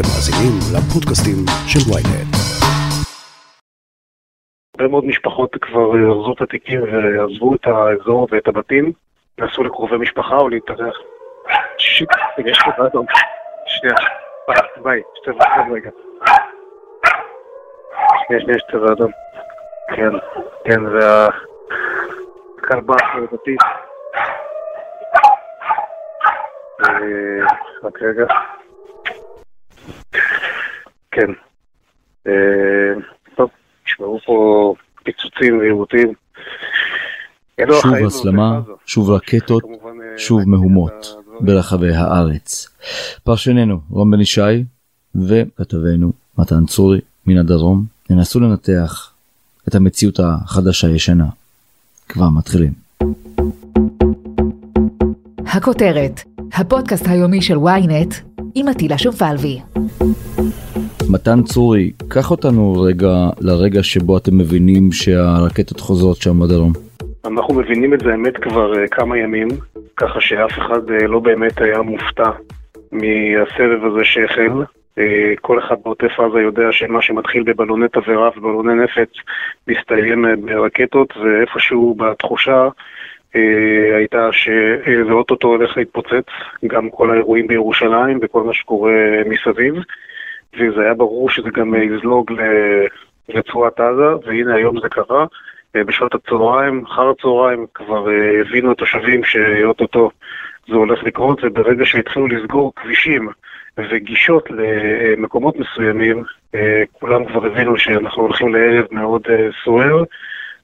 אתם מאזינים לפודקאסטים של ויינט. הרבה מאוד משפחות כבר ארזו את התיקים ועזבו את האזור ואת הבתים, נסעו לקרובי משפחה או להתארח. שיט, יש פה אדום. שנייה, ביי, שתי וחד רגע. שנייה, שנייה, שתי ואדום. כן, כן, והכלבה החרדתית. אה, רק רגע. כן. אה, טוב, נשמעו פה פיצוצים ועיוותים. שוב הסלמה, שוב רקטות, אה, שוב מהומות ברחבי הארץ. פרשננו רום בן ישי וכתבנו מתן צורי מן הדרום ינסו לנתח את המציאות החדשה-ישנה. כבר מתחילים. הכותרת, הפודקאסט היומי של ynet עם עטילה שומפלבי. מתן צורי, קח אותנו רגע לרגע שבו אתם מבינים שהרקטות חוזרות שם בדרום. אנחנו מבינים את זה האמת כבר אה, כמה ימים, ככה שאף אחד אה, לא באמת היה מופתע מהסבב הזה שהחל. אה, כל אחד בעוטף עזה יודע שמה שמתחיל בבלוני תבערה ובלוני נפץ מסתיים ברקטות, ואיפשהו בתחושה הייתה שזה אוטוטו הולך להתפוצץ, גם כל האירועים בירושלים וכל מה שקורה מסביב, וזה היה ברור שזה גם יזלוג לרצועת עזה, והנה היום זה קרה. אה, בשעות הצהריים, אחר הצהריים, כבר אה, הבינו התושבים שאו-טו-טו זה הולך לקרות, וברגע שהתחילו לסגור כבישים וגישות למקומות מסוימים, אה, כולם כבר הבינו שאנחנו הולכים לערב מאוד סוער,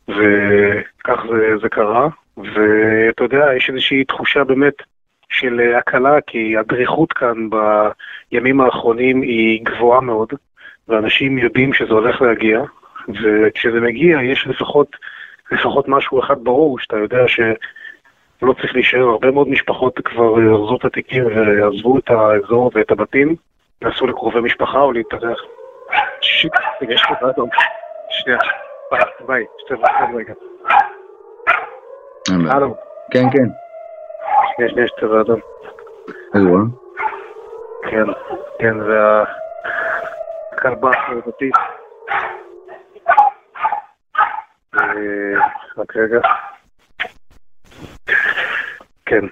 וכך זה, זה קרה. ואתה יודע, יש איזושהי תחושה באמת של הקלה, כי הדריכות כאן בימים האחרונים היא גבוהה מאוד, ואנשים יודעים שזה הולך להגיע, וכשזה מגיע יש לפחות, לפחות משהו אחד ברור, שאתה יודע שלא צריך להישאר, הרבה מאוד משפחות כבר ארזו את התיקים ועזבו את האזור ואת הבתים, נסעו לקרובי משפחה או להתארח. שיט, יש פה אדום. שנייה, ביי, שתי וחד רגע. הלו. כן, כן. שנייה, שנייה, שתי ואדום. אירוע? כן, כן, והכלבה החרדתית. אה, רק רגע. כן.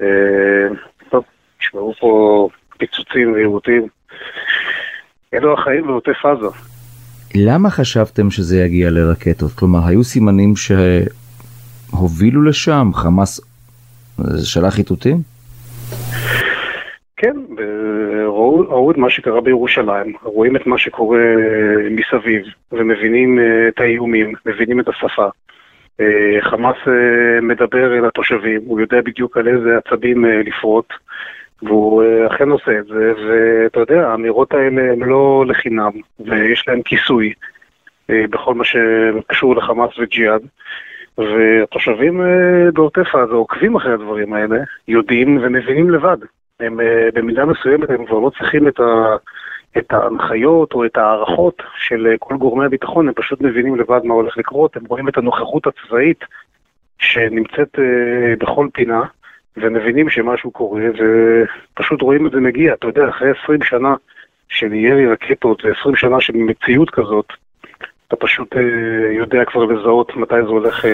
אה, טוב, נשמעו פה פיצוצים ועיוותים. אלו החיים בעוטף עזה. למה חשבתם שזה יגיע לרקטות? כלומר, היו סימנים שהובילו לשם? חמאס שלח איתותים? כן, ראו, ראו את מה שקרה בירושלים, רואים את מה שקורה מסביב, ומבינים אה, את האיומים, מבינים את השפה. אה, חמאס אה, מדבר אל התושבים, הוא יודע בדיוק על איזה עצבים לפרוט, והוא אכן עושה את זה, ואתה יודע, האמירות האלה הן לא לחינם, ויש להן כיסוי בכל מה שקשור לחמאס וג'יהאד. והתושבים בעוטף עזה עוקבים אחרי הדברים האלה, יודעים ומבינים לבד. הם אה, במידה מסוימת הם כבר לא צריכים את, ה, את ההנחיות או את ההערכות של אה, כל גורמי הביטחון, הם פשוט מבינים לבד מה הולך לקרות, הם רואים את הנוכחות הצבאית שנמצאת בכל פינה, ומבינים שמשהו קורה, ופשוט רואים את זה מגיע. אתה יודע, אחרי 20 שנה של ירי רקטות ו-20 שנה של מציאות כזאת, אתה פשוט uh, יודע כבר לזהות מתי זה הולך uh,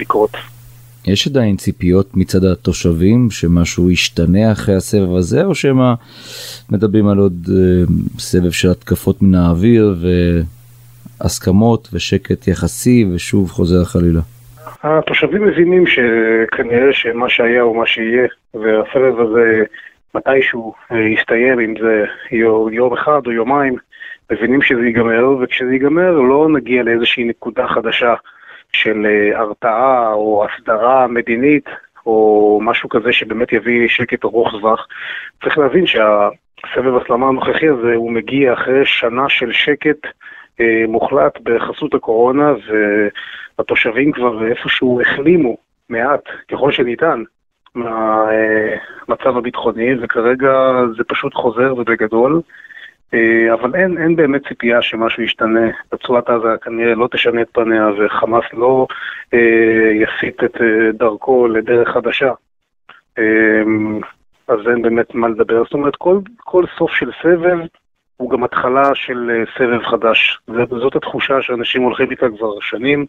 לקרות. יש עדיין ציפיות מצד התושבים שמשהו ישתנה אחרי הסבב הזה או שהם מדברים על עוד uh, סבב של התקפות מן האוויר והסכמות ושקט יחסי ושוב חוזר חלילה. התושבים מבינים שכנראה שמה שהיה הוא מה שיהיה והסבב הזה מתישהו יסתיים אם זה יום אחד או יומיים מבינים שזה ייגמר וכשזה ייגמר לא נגיע לאיזושהי נקודה חדשה של אה, הרתעה או הסדרה מדינית או משהו כזה שבאמת יביא שקט ארוך טווח. צריך להבין שהסבב הסלמה הנוכחי הזה הוא מגיע אחרי שנה של שקט אה, מוחלט בחסות הקורונה והתושבים כבר איפשהו החלימו מעט ככל שניתן מהמצב אה, הביטחוני וכרגע זה פשוט חוזר ובגדול. אה, אבל אין, אין באמת ציפייה שמשהו ישתנה. רצועת עזה כנראה לא תשנה את פניה וחמאס לא אה, יסיט את אה, דרכו לדרך חדשה. אה, אז אין באמת מה לדבר. זאת אומרת, כל, כל סוף של סבב הוא גם התחלה של אה, סבב חדש. זאת התחושה שאנשים הולכים איתה כבר שנים,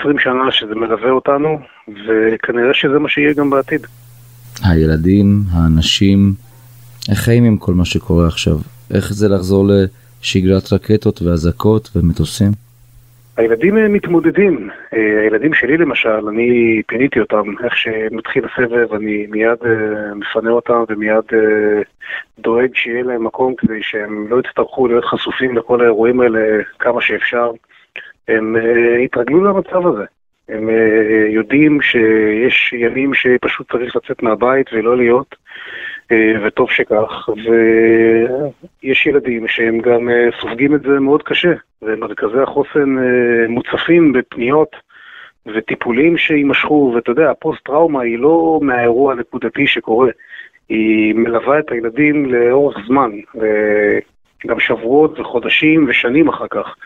20 שנה שזה מלווה אותנו, וכנראה שזה מה שיהיה גם בעתיד. הילדים, האנשים, איך חיים עם כל מה שקורה עכשיו? איך זה לחזור לשגרת רקטות ואזעקות ומטוסים? הילדים אה, מתמודדים. אה, הילדים שלי למשל, אני פיניתי אותם. איך שמתחיל הסבב, אני מיד אה, מפנה אותם ומיד דואג שיהיה להם מקום כדי שהם לא יצטרכו להיות חשופים לכל האירועים האלה כמה שאפשר. הם התרגלו למצב הזה. הם יודעים שיש ימים שפשוט צריך לצאת מהבית ולא להיות. אה, וטוב שכך, ויש ילדים שהם גם אה, סופגים את זה מאוד קשה, ומרכזי החוסן אה, מוצפים בפניות וטיפולים שיימשכו, ואתה יודע, הפוסט-טראומה היא לא מהאירוע הנקודתי שקורה, היא מלווה את הילדים לאורך זמן, גם שבועות וחודשים ושנים אחר כך,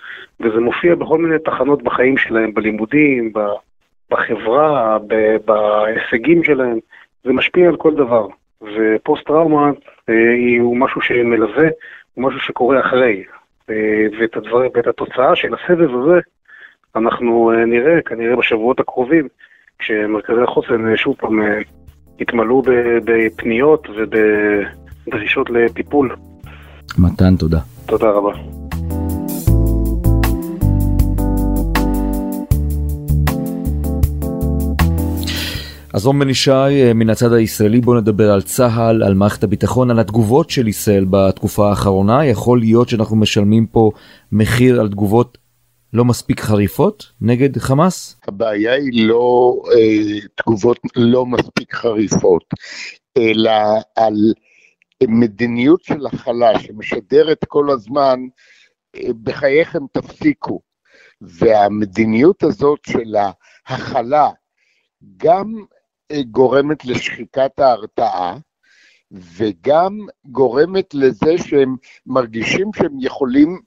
וזה מופיע בכל מיני תחנות בחיים שלהם, בלימודים, בחברה, בהישגים שלהם, זה משפיע על כל דבר. ופוסט טראומה אה, הוא משהו שמלווה, הוא משהו שקורה אחרי. אה, ואת, הדבר, ואת התוצאה של הסבב הזה אנחנו אה, נראה כנראה בשבועות הקרובים, כשמרכזי החוסן שוב פעם יתמלאו בפניות ובדרישות לטיפול. מתן, תודה. תודה רבה. אז רום בן ישי, אה, מן הצד הישראלי בוא נדבר על צה"ל, על מערכת הביטחון, על התגובות של ישראל בתקופה האחרונה. יכול להיות שאנחנו משלמים פה מחיר על תגובות לא מספיק חריפות נגד חמאס? הבעיה היא לא אה, תגובות לא מספיק חריפות, אלא על מדיניות של הכלה שמשדרת כל הזמן, אה, בחייכם תפסיקו. והמדיניות הזאת של ההכלה, גם גורמת לשחיקת ההרתעה, וגם גורמת לזה שהם מרגישים שהם יכולים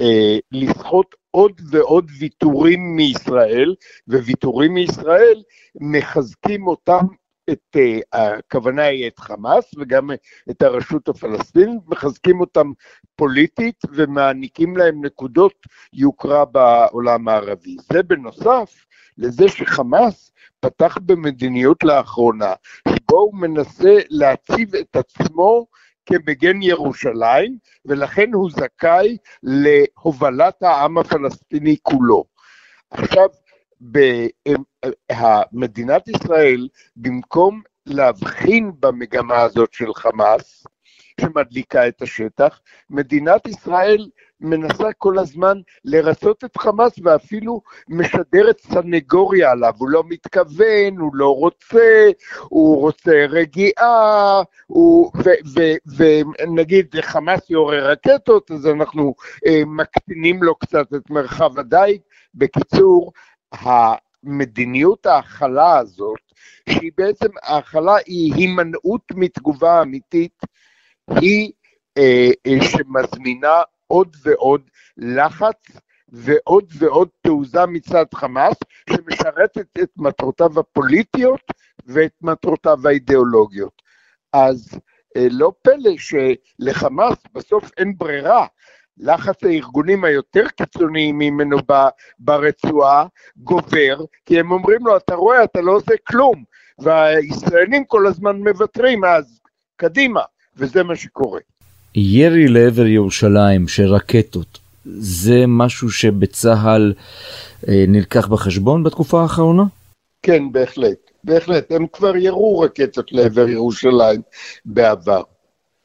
אה, לסחוט עוד ועוד ויתורים מישראל, וויתורים מישראל מחזקים אותם את, uh, הכוונה היא את חמאס וגם את הרשות הפלסטינית, מחזקים אותם פוליטית ומעניקים להם נקודות יוקרה בעולם הערבי. זה בנוסף לזה שחמאס פתח במדיניות לאחרונה, שבו הוא מנסה להציב את עצמו כמגן ירושלים, ולכן הוא זכאי להובלת העם הפלסטיני כולו. עכשיו, מדינת ישראל, במקום להבחין במגמה הזאת של חמאס, שמדליקה את השטח, מדינת ישראל מנסה כל הזמן לרצות את חמאס ואפילו משדרת סנגוריה עליו, הוא לא מתכוון, הוא לא רוצה, הוא רוצה רגיעה, ונגיד חמאס יורה רקטות, אז אנחנו אה, מקטינים לו קצת את מרחב הדייג. בקיצור, המדיניות ההכלה הזאת, שהיא בעצם, ההכלה היא הימנעות מתגובה אמיתית, היא אה, אה, שמזמינה עוד ועוד לחץ ועוד ועוד תעוזה מצד חמאס, שמשרתת את מטרותיו הפוליטיות ואת מטרותיו האידיאולוגיות. אז אה, לא פלא שלחמאס בסוף אין ברירה, לחץ הארגונים היותר קיצוניים ממנו ברצועה גובר, כי הם אומרים לו, אתה רואה, אתה לא עושה כלום, והישראלים כל הזמן מוותרים, אז קדימה, וזה מה שקורה. ירי לעבר ירושלים של רקטות, זה משהו שבצה"ל אה, נלקח בחשבון בתקופה האחרונה? כן, בהחלט. בהחלט. הם כבר ירו רקטות לעבר ירושלים בעבר.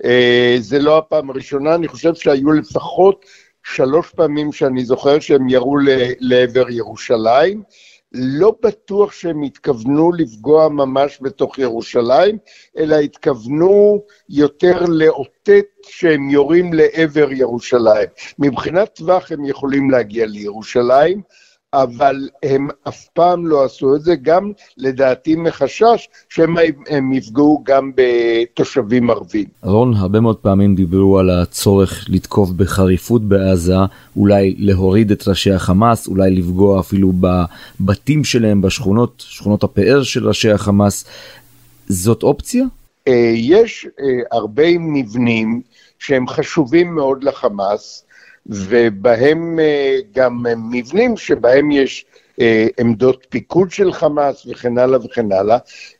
אה, זה לא הפעם הראשונה, אני חושב שהיו לפחות שלוש פעמים שאני זוכר שהם ירו לעבר ירושלים. לא בטוח שהם התכוונו לפגוע ממש בתוך ירושלים, אלא התכוונו יותר לאותת שהם יורים לעבר ירושלים. מבחינת טווח הם יכולים להגיע לירושלים, אבל הם אף פעם לא עשו את זה, גם לדעתי מחשש שהם יפגעו גם בתושבים ערבים. רון, הרבה מאוד פעמים דיברו על הצורך לתקוף בחריפות בעזה, אולי להוריד את ראשי החמאס, אולי לפגוע אפילו בבתים שלהם, בשכונות, שכונות הפאר של ראשי החמאס. זאת אופציה? אה, יש אה, הרבה מבנים שהם חשובים מאוד לחמאס, ובהם אה, גם מבנים שבהם יש עמדות פיקוד של חמאס וכן הלאה וכן הלאה,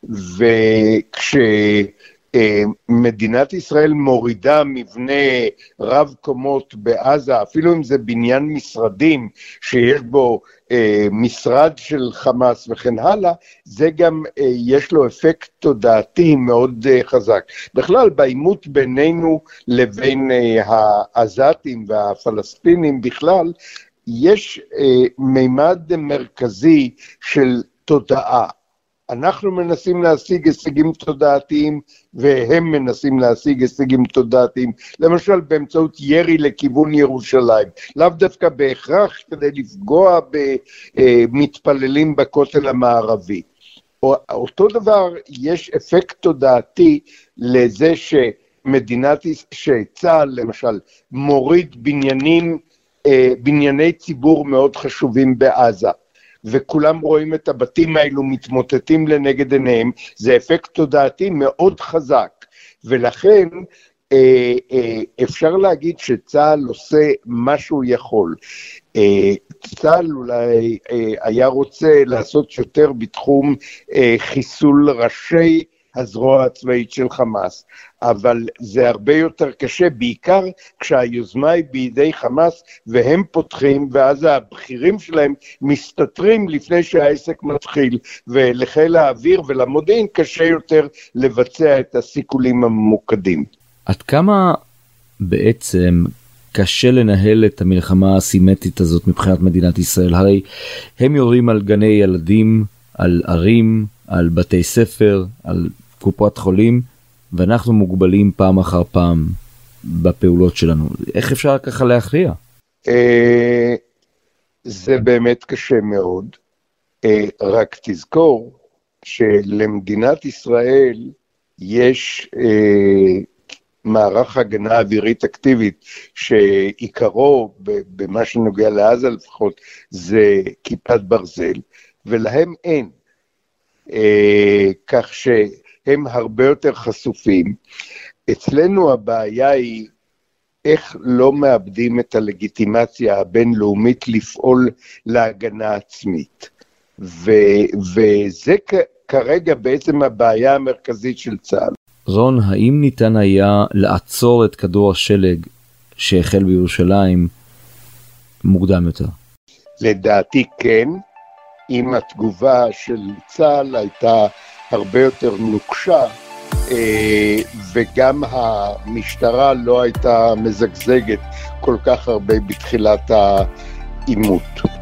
וכש... מדינת ישראל מורידה מבנה רב קומות בעזה, אפילו אם זה בניין משרדים שיש בו אה, משרד של חמאס וכן הלאה, זה גם, אה, יש לו אפקט תודעתי מאוד אה, חזק. בכלל, בעימות בינינו לבין אה, העזתים והפלסטינים בכלל, יש אה, מימד מרכזי של תודעה. אנחנו מנסים להשיג הישגים תודעתיים והם מנסים להשיג הישגים תודעתיים, למשל באמצעות ירי לכיוון ירושלים, לאו דווקא בהכרח כדי לפגוע במתפללים בכותל המערבי. אותו דבר, יש אפקט תודעתי לזה שמדינת, שצה"ל למשל מוריד בניינים, אה, בנייני ציבור מאוד חשובים בעזה. וכולם רואים את הבתים האלו מתמוטטים לנגד עיניהם, זה אפקט תודעתי מאוד חזק, ולכן אה, אה, אפשר להגיד שצה"ל עושה מה שהוא יכול. אה, צה"ל אולי אה, היה רוצה לעשות יותר בתחום אה, חיסול ראשי הזרוע הצבאית של חמאס, אבל זה הרבה יותר קשה, בעיקר כשהיוזמה היא בידי חמאס והם פותחים, ואז הבכירים שלהם מסתתרים לפני שהעסק מתחיל, ולחיל האוויר ולמודיעין קשה יותר לבצע את הסיכולים הממוקדים. עד כמה בעצם קשה לנהל את המלחמה הסימטית הזאת מבחינת מדינת ישראל? הרי הם יורים על גני ילדים, על ערים, על בתי ספר, על קופת חולים, ואנחנו מוגבלים פעם אחר פעם בפעולות שלנו. איך אפשר ככה להכריע? אה, זה באמת קשה מאוד. אה, רק תזכור שלמדינת ישראל יש אה, מערך הגנה אווירית אקטיבית, שעיקרו, במה שנוגע לעזה לפחות, זה כיפת ברזל, ולהם אין. כך ש... הם הרבה יותר חשופים. אצלנו הבעיה היא איך לא מאבדים את הלגיטימציה הבינלאומית לפעול להגנה עצמית. ו- וזה כרגע בעצם הבעיה המרכזית של צה"ל. רון, האם ניתן היה לעצור את כדור השלג שהחל בירושלים מוקדם יותר? לדעתי כן, אם התגובה של צה"ל הייתה הרבה יותר נוקשה, אה, וגם המשטרה לא הייתה מזגזגת כל כך הרבה בתחילת העימות.